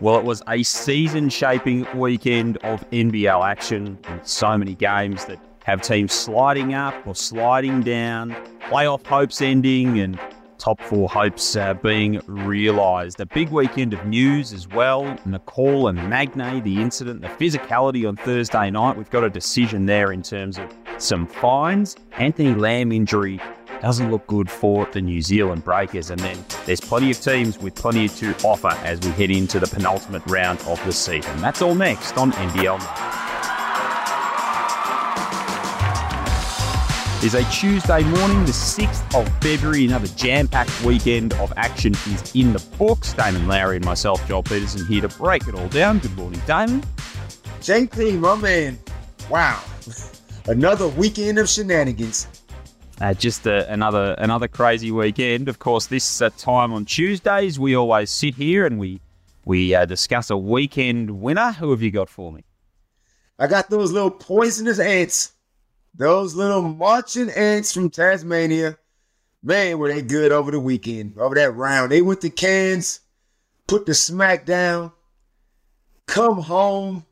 Well, it was a season shaping weekend of NBL action with so many games that have teams sliding up or sliding down, playoff hopes ending, and top four hopes uh, being realised. A big weekend of news as well. McCall and Magnay, the incident, the physicality on Thursday night. We've got a decision there in terms of some fines. Anthony Lamb injury doesn't look good for the New Zealand Breakers. And then there's plenty of teams with plenty to offer as we head into the penultimate round of the season. That's all next on NBL It's a Tuesday morning, the 6th of February. Another jam packed weekend of action is in the books. Damon Lowery and myself, Joel Peterson, here to break it all down. Good morning, Damon. JP, my man. Wow. Another weekend of shenanigans. Uh, just a, another another crazy weekend. Of course, this uh, time on Tuesdays, we always sit here and we we uh, discuss a weekend winner. Who have you got for me? I got those little poisonous ants, those little marching ants from Tasmania. Man, were they good over the weekend, over that round. They went to Cairns, put the smack down, come home,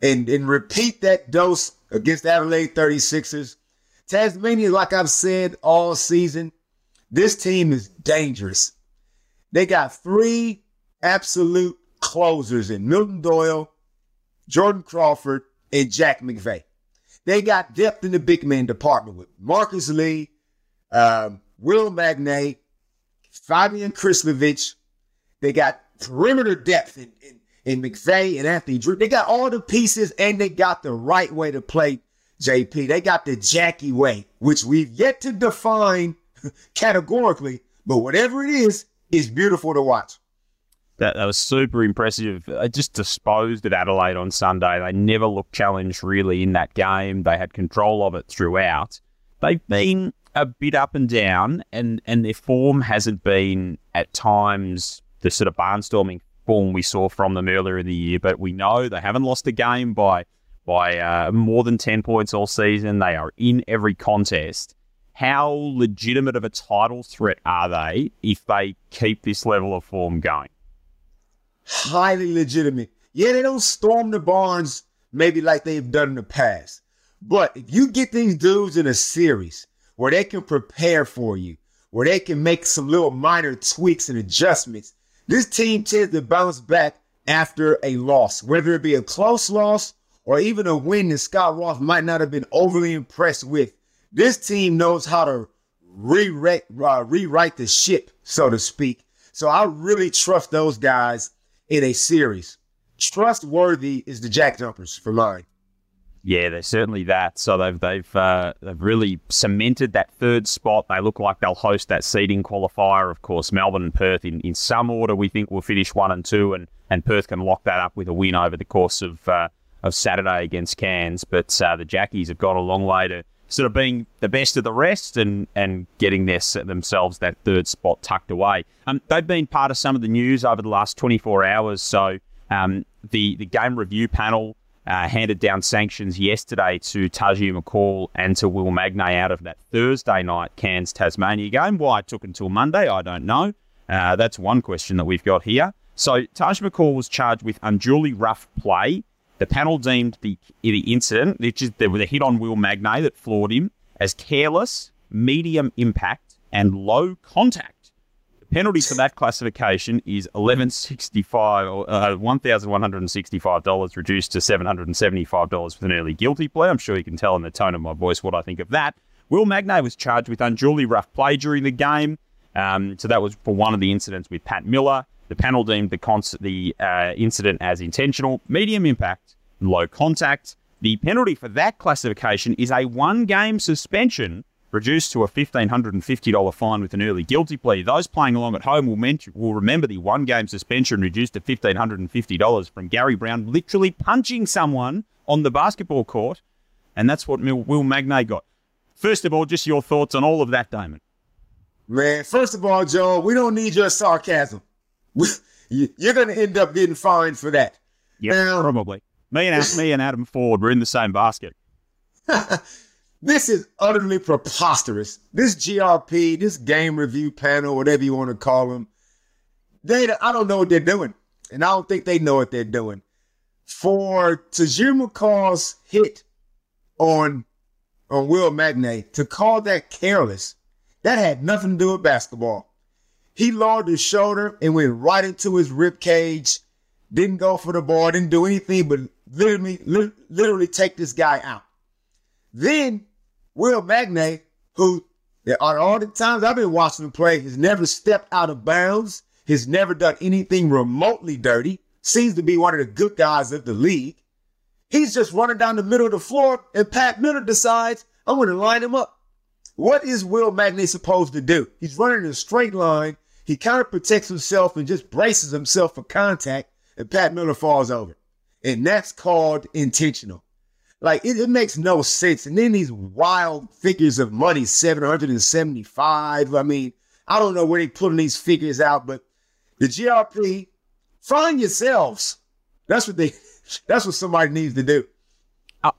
and, and repeat that dose against Adelaide 36ers Tasmania, like I've said all season, this team is dangerous. They got three absolute closers in Milton Doyle, Jordan Crawford, and Jack McVeigh. They got depth in the big man department with Marcus Lee, um, Will Magnay, Fabijan Krslovic. They got perimeter depth in, in, in McVeigh and Anthony Drew. They got all the pieces and they got the right way to play JP. They got the Jackie way, which we've yet to define categorically, but whatever it is, is beautiful to watch. That, that was super impressive. I just disposed of Adelaide on Sunday. They never looked challenged really in that game. They had control of it throughout. They've been a bit up and down, and, and their form hasn't been at times the sort of barnstorming form we saw from them earlier in the year. But we know they haven't lost a game by by uh, more than 10 points all season. They are in every contest. How legitimate of a title threat are they if they keep this level of form going? Highly legitimate. Yeah, they don't storm the barns maybe like they've done in the past. But if you get these dudes in a series where they can prepare for you, where they can make some little minor tweaks and adjustments, this team tends to bounce back after a loss, whether it be a close loss or even a win that Scott Roth might not have been overly impressed with. This team knows how to rewrite, uh, rewrite the ship, so to speak. So I really trust those guys in a series. Trustworthy is the Jack Jumpers for mine. Yeah, they're certainly that. So they've they've uh, they've really cemented that third spot. They look like they'll host that seeding qualifier. Of course, Melbourne and Perth in, in some order. We think will finish one and two, and and Perth can lock that up with a win over the course of uh, of Saturday against Cairns. But uh, the Jackies have gone a long way to sort of being the best of the rest and, and getting their, themselves that third spot tucked away. Um, they've been part of some of the news over the last 24 hours. So um, the, the game review panel uh, handed down sanctions yesterday to Tahjere McCall and to Will Magnay out of that Thursday night Cairns Tasmania game. Why it took until Monday, I don't know. Uh, that's one question that we've got here. So Taj McCall was charged with unduly rough play the panel deemed the, the incident, which is was a hit on Will Magnay that floored him, as careless, medium impact, and low contact. The penalty for that classification is eleven sixty five, uh, one thousand one hundred and sixty five dollars, reduced to seven hundred and seventy five dollars with an early guilty plea. I'm sure you can tell in the tone of my voice what I think of that. Will Magnay was charged with unduly rough play during the game. Um, so that was for one of the incidents with Pat Miller. The panel deemed the, cons- the uh, incident as intentional, medium impact, low contact. The penalty for that classification is a one game suspension reduced to a $1,550 fine with an early guilty plea. Those playing along at home will, will remember the one game suspension reduced to $1,550 from Gary Browne literally punching someone on the basketball court. And that's what Will Magnay got. First of all, just your thoughts on all of that, Damon. Man, first of all, Joe, we don't need your sarcasm. You're going to end up getting fined for that. Yeah, probably. Me and me and Adam Ford were in the same basket. this is utterly preposterous. This GRP, this game review panel, whatever you want to call them, they I don't know what they're doing. and I don't think they know what they're doing. For Tahjere McCall's hit on on Will Magnay to call that careless, that had nothing to do with basketball. He lowered his shoulder and went right into his rib cage. Didn't go for the ball, didn't do anything but literally, literally take this guy out. Then Will Magnay, who there are all the times I've been watching him play, has never stepped out of bounds, has never done anything remotely dirty, seems to be one of the good guys of the league. He's just running down the middle of the floor, and Pat Miller decides, I'm going to line him up. What is Will Magnay supposed to do? He's running in a straight line. He kind of protects himself and just braces himself for contact, and Pat Miller falls over. And that's called intentional. Like, it, it makes no sense. And then these wild figures of money, 775. I mean, I don't know where they putting these figures out, but the GRP, find yourselves. That's what they that's what somebody needs to do.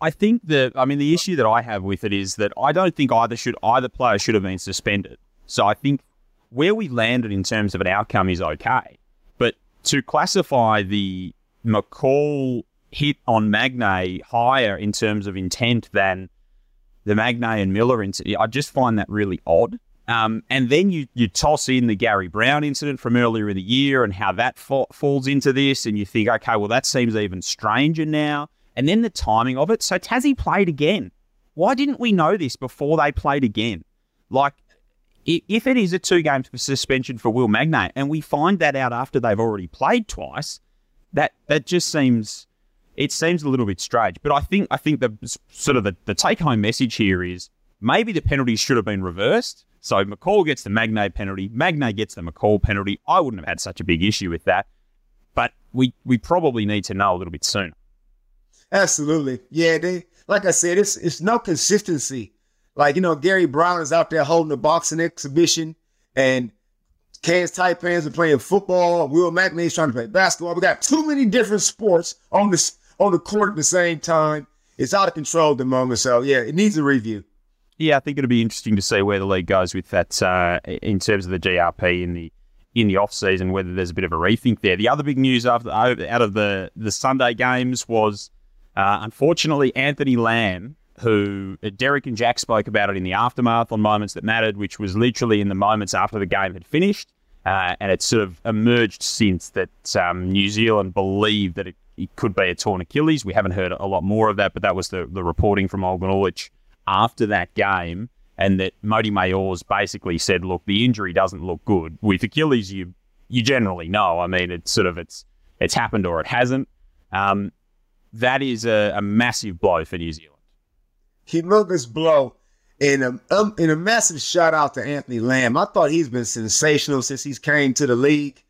I think that I mean the issue that I have with it is that I don't think either should either player should have been suspended. So I think where we landed in terms of an outcome is okay, but to classify the McCall hit on Magnay higher in terms of intent than the Magnay and Miller incident, I just find that really odd. Um, and then you you toss in the Gary Browne incident from earlier in the year and how that fa- falls into this, and you think, okay, well that seems even stranger now. And then the timing of it. So Tassie played again. Why didn't we know this before they played again? Like, if it is a two game suspension for Will Magnay, and we find that out after they've already played twice, that that just seems it seems a little bit strange. But I think I think the sort of the, the take home message here is maybe the penalties should have been reversed so McCall gets the Magnay penalty. Magnay gets the McCall penalty. I wouldn't have had such a big issue with that. But we we probably need to know a little bit sooner. Absolutely. Yeah, they like I said, it's it's no consistency. Like, you know, Gary Browne is out there holding a boxing exhibition and Cairns Taipans are playing football. Will is trying to play basketball. We got too many different sports on this on the court at the same time. It's out of control at the moment. So yeah, it needs a review. Yeah, I think it'll be interesting to see where the league goes with that uh, in terms of the GRP in the in the off season. Whether there's a bit of a rethink there. The other big news after out of the the Sunday games was uh, unfortunately Anthony Lamb, who uh, Derek and Jack spoke about it in the aftermath on Moments That Mattered, which was literally in the moments after the game had finished. Uh, and it's sort of emerged since that um, New Zealand believed that it, it, could be a torn Achilles. We haven't heard a lot more of that, but that was the, the reporting from Olgun Uluc after that game, and that Mody Maor basically said, "Look, the injury doesn't look good. With Achilles, you you generally know. I mean, it's sort of it's it's happened or it hasn't. Um, that is a, a, massive blow for New Zealand. Humongous blow." And a, um, and a massive shout out to Anthony Lamb. I thought he's been sensational since he's came to the league.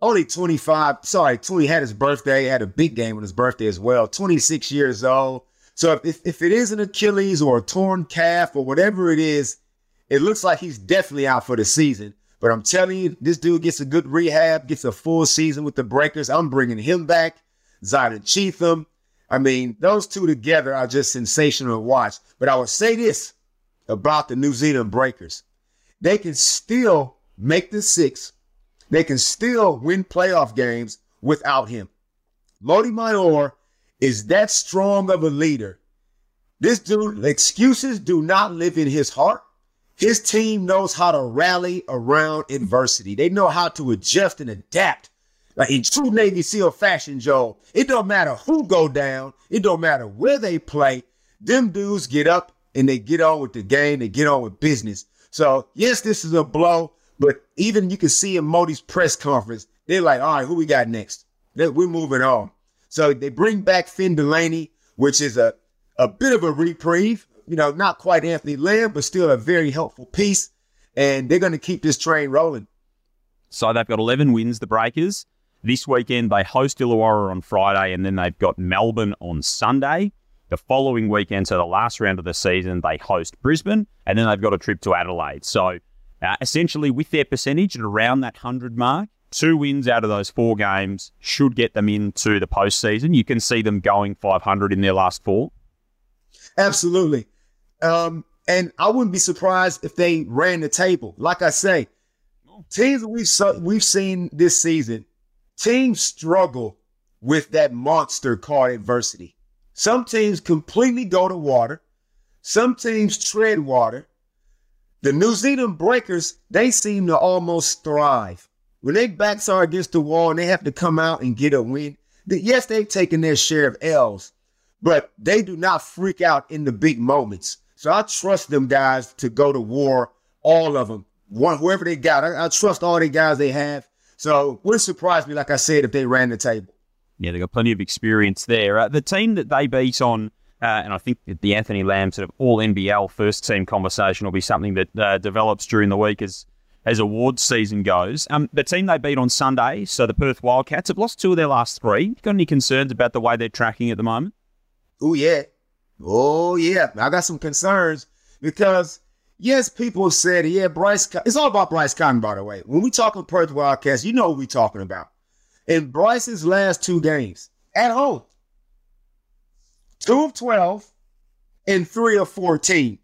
Only 25, sorry, 20 had his birthday, had a big game on his birthday as well. 26 years old. So if, if it is an Achilles or a torn calf or whatever it is, it looks like he's definitely out for the season. But I'm telling you, this dude gets a good rehab, gets a full season with the Breakers. I'm bringing him back. Zylan Cheatham. I mean, those two together are just sensational to watch. But I would say this about the New Zealand Breakers. They can still make the six. They can still win playoff games without him. Mody Maor is that strong of a leader. This dude, excuses do not live in his heart. His team knows how to rally around adversity. They know how to adjust and adapt. Like in true Navy SEAL fashion, Joe, it don't matter who go down. It don't matter where they play. Them dudes get up and they get on with the game. They get on with business. So yes, this is a blow, but even you can see in Mody's press conference, they're like, all right, who we got next? We're moving on. So they bring back Finn Delaney, which is a, a bit of a reprieve. You know, not quite Anthony Lamb, but still a very helpful piece. And they're going to keep this train rolling. So they've got 11 wins, the Breakers. This weekend, they host Illawarra on Friday, and then they've got Melbourne on Sunday. The following weekend, so the last round of the season, they host Brisbane, and then they've got a trip to Adelaide. So uh, essentially, with their percentage at around that 100 mark, two wins out of those four games should get them into the postseason. You can see them going 500 in their last four. Absolutely. Um, and I wouldn't be surprised if they ran the table. Like I say, teams we've we've seen this season teams struggle with that monster called adversity. Some teams completely go to water. Some teams tread water. The New Zealand Breakers, they seem to almost thrive. When their backs are against the wall and they have to come out and get a win, yes, they've taken their share of L's, but they do not freak out in the big moments. So I trust them guys to go to war, all of them, one whoever they got. I, I trust all the guys they have. So wouldn't surprise me, like I said, if they ran the table. Yeah, they've got plenty of experience there. Uh, the team that they beat on, uh, and I think the Anthony Lamb sort of all NBL first team conversation will be something that uh, develops during the week as as awards season goes. Um, the team they beat on Sunday, so the Perth Wildcats, have lost two of their last three. Got any concerns about the way they're tracking at the moment? Oh yeah, oh yeah. I got some concerns because yes, people said yeah, Bryce. It's all about Bryce Cotton, by the way. When we talk about Perth Wildcats, you know what we're talking about in Bryce's last two games at home. Two of 12 and three of 14.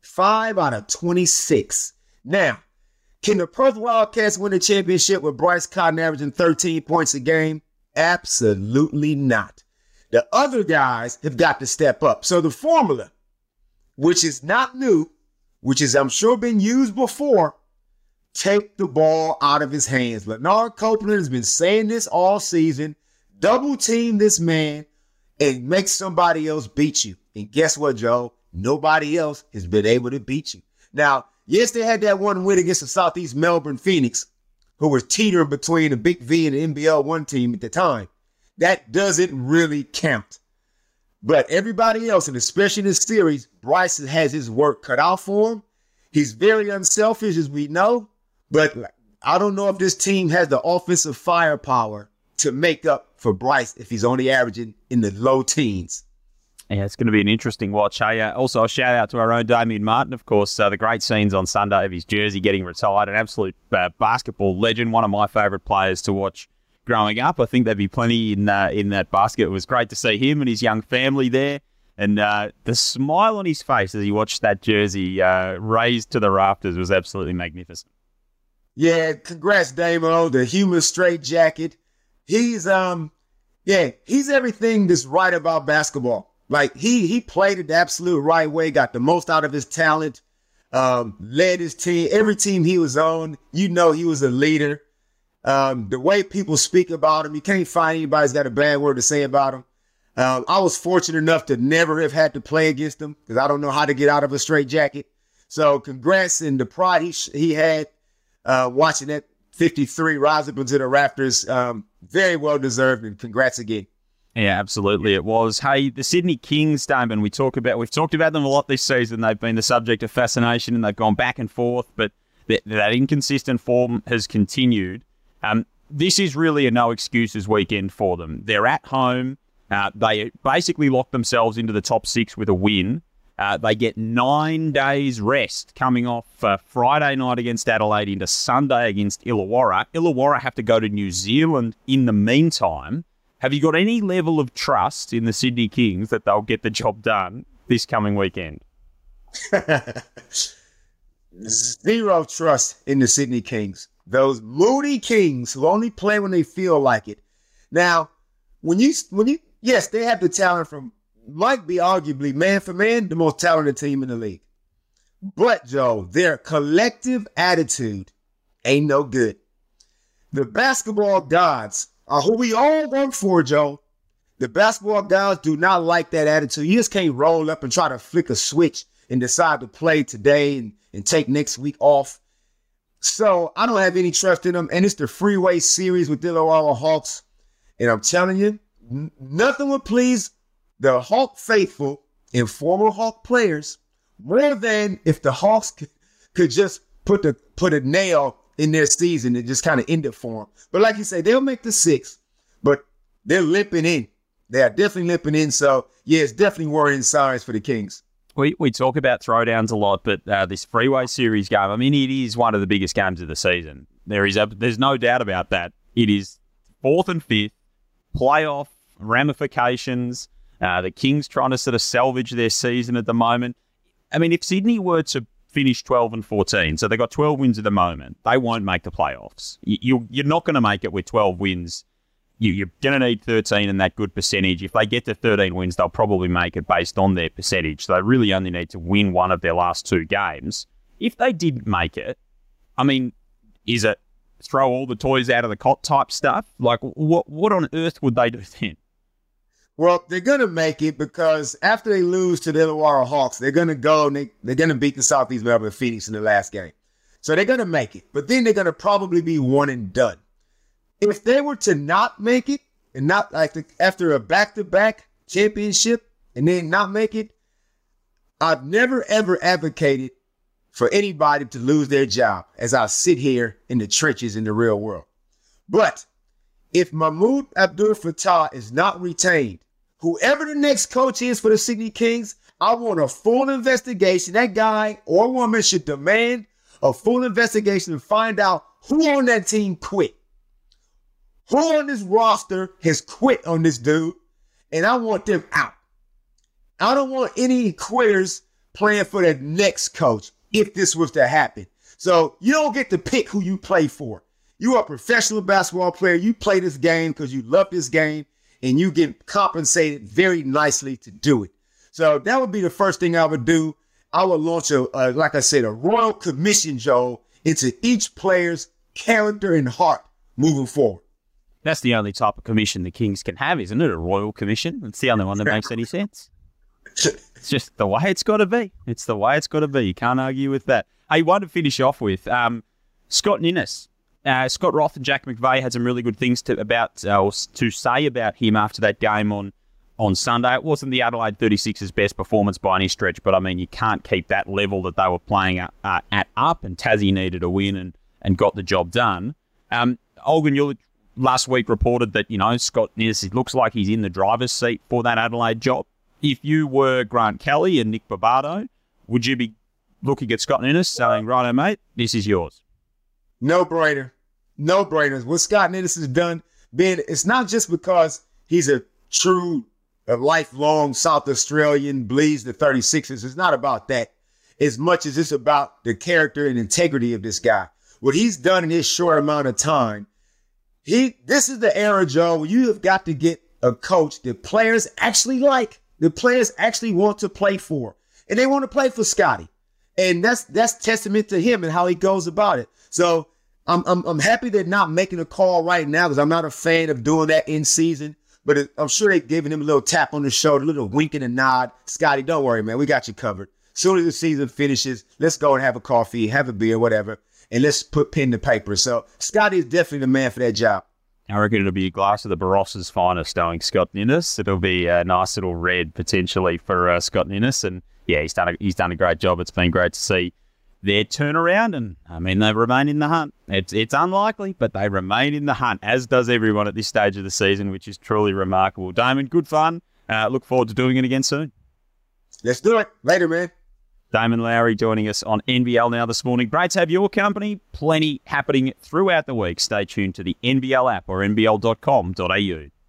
Five out of 26. Now, can the Perth Wildcats win the championship with Bryce Cotton averaging 13 points a game? Absolutely not. The other guys have got to step up. So the formula, which is not new, which is I'm sure been used before, take the ball out of his hands. Lanard Copeland has been saying this all season. Double team this man and make somebody else beat you. And guess what, Joe? Nobody else has been able to beat you. Now, yes, they had that one win against the Southeast Melbourne Phoenix, who was teetering between the Big V and the NBL one team at the time. That doesn't really count. But everybody else, and especially this series, Bryce has his work cut out for him. He's very unselfish, as we know. But I don't know if this team has the offensive firepower to make up for Bryce if he's only averaging in the low teens. Yeah, it's going to be an interesting watch. Hey, uh, also a shout out to our own Damian Martin, of course. Uh, the great scenes on Sunday of his jersey getting retired, an absolute uh, basketball legend, one of my favourite players to watch growing up. I think there'd be plenty in uh, in that basket. It was great to see him and his young family there, and uh, the smile on his face as he watched that jersey uh, raised to the rafters was absolutely magnificent. Yeah, congrats, Damo. The human straight jacket. He's um, yeah, he's everything that's right about basketball. Like he he played it the absolute right way, got the most out of his talent, um, led his team. Every team he was on, you know, he was a leader. Um, the way people speak about him, you can't find anybody's got a bad word to say about him. Um, I was fortunate enough to never have had to play against him because I don't know how to get out of a straight jacket. So congrats and the pride he he had uh, watching that 53 rise up into the Raptors. Um, very well deserved, and congrats again. Yeah, absolutely, it was. Hey, the Sydney Kings, Damon. We talk about we've talked about them a lot this season. They've been the subject of fascination, and they've gone back and forth, but that inconsistent form has continued. Um, this is really a no excuses weekend for them. They're at home. Uh, they basically lock themselves into the top six with a win. Uh, they get nine days rest coming off uh, Friday night against Adelaide into Sunday against Illawarra. Illawarra have to go to New Zealand in the meantime. Have you got any level of trust in the Sydney Kings that they'll get the job done this coming weekend? Zero trust in the Sydney Kings. Those moody Kings who only play when they feel like it. Now, when you when you yes, they have the talent from might be arguably man for man the most talented team in the league. But Joe, their collective attitude ain't no good. The basketball gods are who we all work for, Joe. The basketball gods do not like that attitude. You just can't roll up and try to flick a switch and decide to play today and, and take next week off. So I don't have any trust in them. And it's the freeway series with the Illawarra Hawks. And I'm telling you, n- nothing would please the Hawk faithful and former Hawk players more than if the Hawks could just put the put a nail in their season and just kind of end it for them. But like you say, they'll make the six, but they're limping in. They are definitely limping in. So yeah, it's definitely worrying signs for the Kings. We, we talk about throwdowns a lot, but uh, this freeway series game, I mean, it is one of the biggest games of the season. There is a, there's no doubt about that. It is fourth and fifth playoff ramifications. Uh, the Kings trying to sort of salvage their season at the moment. I mean, if Sydney were to finish 12 and 14. So they got 12 wins at the moment. They won't make the playoffs. You, you're not going to make it with 12 wins. You, you're going to need 13 and that good percentage. If they get to 13 wins, they'll probably make it based on their percentage. So they really only need to win one of their last two games. If they did make it, I mean, is it throw all the toys out of the cot type stuff? Like, what what on earth would they do then? Well, they're gonna make it because after they lose to the Illawarra Hawks, they're gonna go and they, they're gonna beat the Southeast Melbourne Phoenix in the last game. So they're gonna make it, but then they're gonna probably be one and done. If they were to not make it and not like the, after a back-to-back championship and then not make it, I've never ever advocated for anybody to lose their job as I sit here in the trenches in the real world. But if Mahmoud Abdelfattah is not retained, whoever the next coach is for the Sydney Kings, I want a full investigation. That guy or woman should demand a full investigation and find out who on that team quit. Who on this roster has quit on this dude, and I want them out. I don't want any quitters playing for the next coach if this was to happen. So you don't get to pick who you play for. You are a professional basketball player. You play this game because you love this game and you get compensated very nicely to do it. So that would be the first thing I would do. I would launch a, like I said, a royal commission, Joe, into each player's character and heart moving forward. That's the only type of commission the Kings can have, isn't it? A royal commission. It's the only one that makes any sense. It's just the way it's got to be. It's the way it's got to be. You can't argue with that. Hey, one to finish off with um, Scott Ninnis. Uh, Scott Roth and Jack McVeigh had some really good things to about uh, to say about him after that game on on Sunday. It wasn't the Adelaide 36ers' best performance by any stretch, but I mean, you can't keep that level that they were playing at, uh, at up, and Tassie needed a win and, and got the job done. Um, Olgun, you last week reported that, you know, Scott Ninnis, looks like he's in the driver's seat for that Adelaide job. If you were Grant Kelly and Nick Barbato, would you be looking at Scott Ninnis saying, righto, mate, this is yours? No brainer. No brainers. What Scott Ninnis has done, being it's not just because he's a true, a lifelong South Australian, bleeds the 36ers. It's not about that as much as it's about the character and integrity of this guy. What he's done in his short amount of time, he this is the era, Joe, you have got to get a coach that players actually like, the players actually want to play for, and they want to play for Scotty. And that's that's testament to him and how he goes about it. So I'm, I'm, I'm happy they're not making a call right now because I'm not a fan of doing that in season. But it, I'm sure they're giving him a little tap on the shoulder, a little wink and a nod. Scotty, don't worry, man. We got you covered. Soon as the season finishes, let's go and have a coffee, have a beer, whatever, and let's put pen to paper. So Scotty is definitely the man for that job. I reckon it'll be a glass of the Barossa's finest knowing Scott Ninnis. It'll be a nice little red potentially for uh, Scott Ninnis. And yeah, he's done a, he's done a great job. It's been great to see their turnaround, and I mean they remain in the hunt. It's it's unlikely, but they remain in the hunt, as does everyone at this stage of the season, which is truly remarkable. Damon, good fun. Uh, look forward to doing it again soon. Let's do it later, man. Damon Lowery joining us on NBL now this morning. Great to have your company. Plenty happening throughout the week. Stay tuned to the NBL app or nbl.com.au.